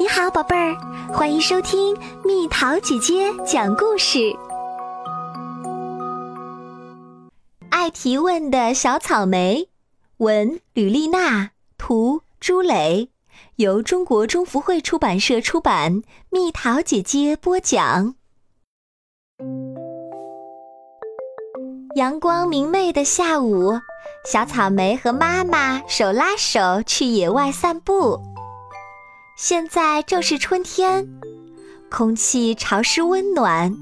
你好，宝贝儿，欢迎收听蜜桃姐姐讲故事。爱提问的小草莓，文吕丽娜，图朱磊，由中国中福会出版社出版。蜜桃姐姐播讲。阳光明媚的下午，小草莓和妈妈手拉手去野外散步。现在正是春天，空气潮湿温暖，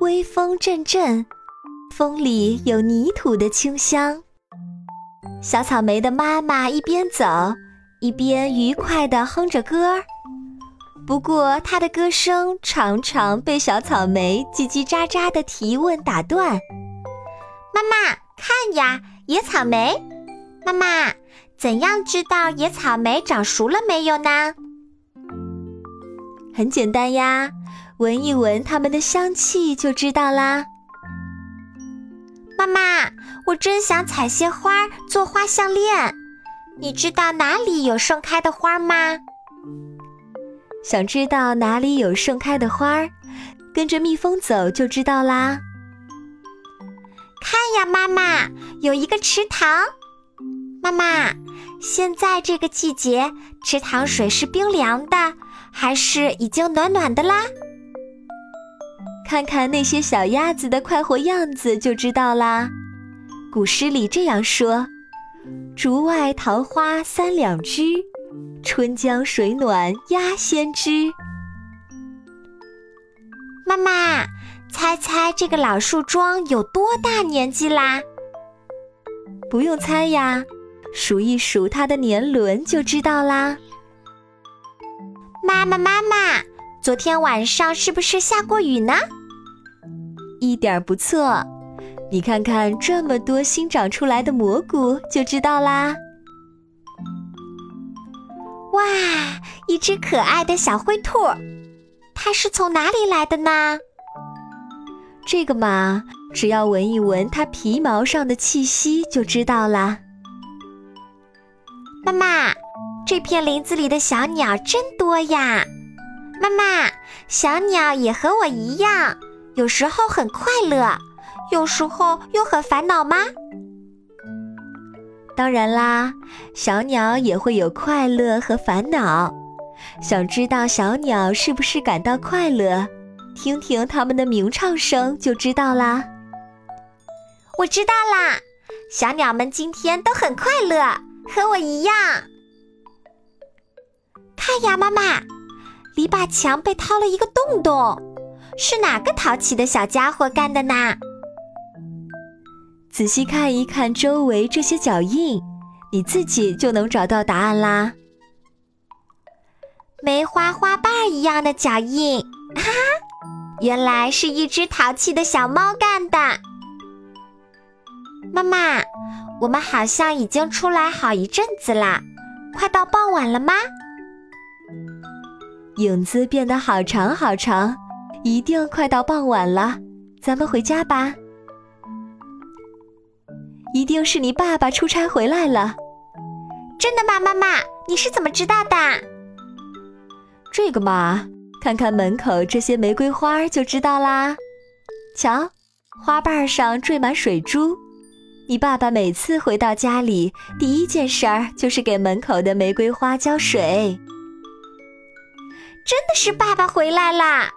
微风阵阵，风里有泥土的清香。小草莓的妈妈一边走，一边愉快地哼着歌儿。不过，她的歌声常常被小草莓叽叽喳喳的提问打断。妈妈，看呀，野草莓！妈妈，怎样知道野草莓长熟了没有呢？很简单呀，闻一闻它们的香气就知道啦。妈妈，我真想采些花做花项链，你知道哪里有盛开的花吗？想知道哪里有盛开的花，跟着蜜蜂走就知道啦。看呀，妈妈，有一个池塘。妈妈，现在这个季节，池塘水是冰凉的。还是已经暖暖的啦。看看那些小鸭子的快活样子就知道啦。古诗里这样说：“竹外桃花三两枝，春江水暖鸭先知。”妈妈，猜猜这个老树桩有多大年纪啦？不用猜呀，数一数它的年轮就知道啦。妈妈，妈妈，昨天晚上是不是下过雨呢？一点不错，你看看这么多新长出来的蘑菇，就知道啦。哇，一只可爱的小灰兔，它是从哪里来的呢？这个嘛，只要闻一闻它皮毛上的气息就知道啦。妈妈。这片林子里的小鸟真多呀，妈妈，小鸟也和我一样，有时候很快乐，有时候又很烦恼吗？当然啦，小鸟也会有快乐和烦恼。想知道小鸟是不是感到快乐？听听它们的鸣唱声就知道啦。我知道啦，小鸟们今天都很快乐，和我一样。看呀，妈妈，篱笆墙被掏了一个洞洞，是哪个淘气的小家伙干的呢？仔细看一看周围这些脚印，你自己就能找到答案啦。梅花花瓣一样的脚印，哈哈，原来是一只淘气的小猫干的。妈妈，我们好像已经出来好一阵子啦，快到傍晚了吗？影子变得好长好长，一定快到傍晚了，咱们回家吧。一定是你爸爸出差回来了。真的吗，妈妈？你是怎么知道的？这个嘛，看看门口这些玫瑰花就知道啦。瞧，花瓣上缀满水珠。你爸爸每次回到家里，第一件事儿就是给门口的玫瑰花浇水。真的是爸爸回来啦！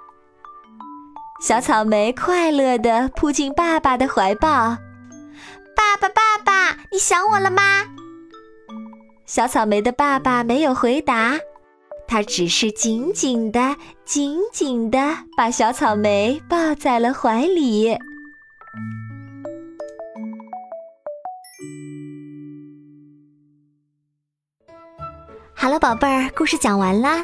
小草莓快乐地扑进爸爸的怀抱。爸爸，爸爸，你想我了吗？小草莓的爸爸没有回答，他只是紧紧地、紧紧地把小草莓抱在了怀里。好了，宝贝儿，故事讲完啦。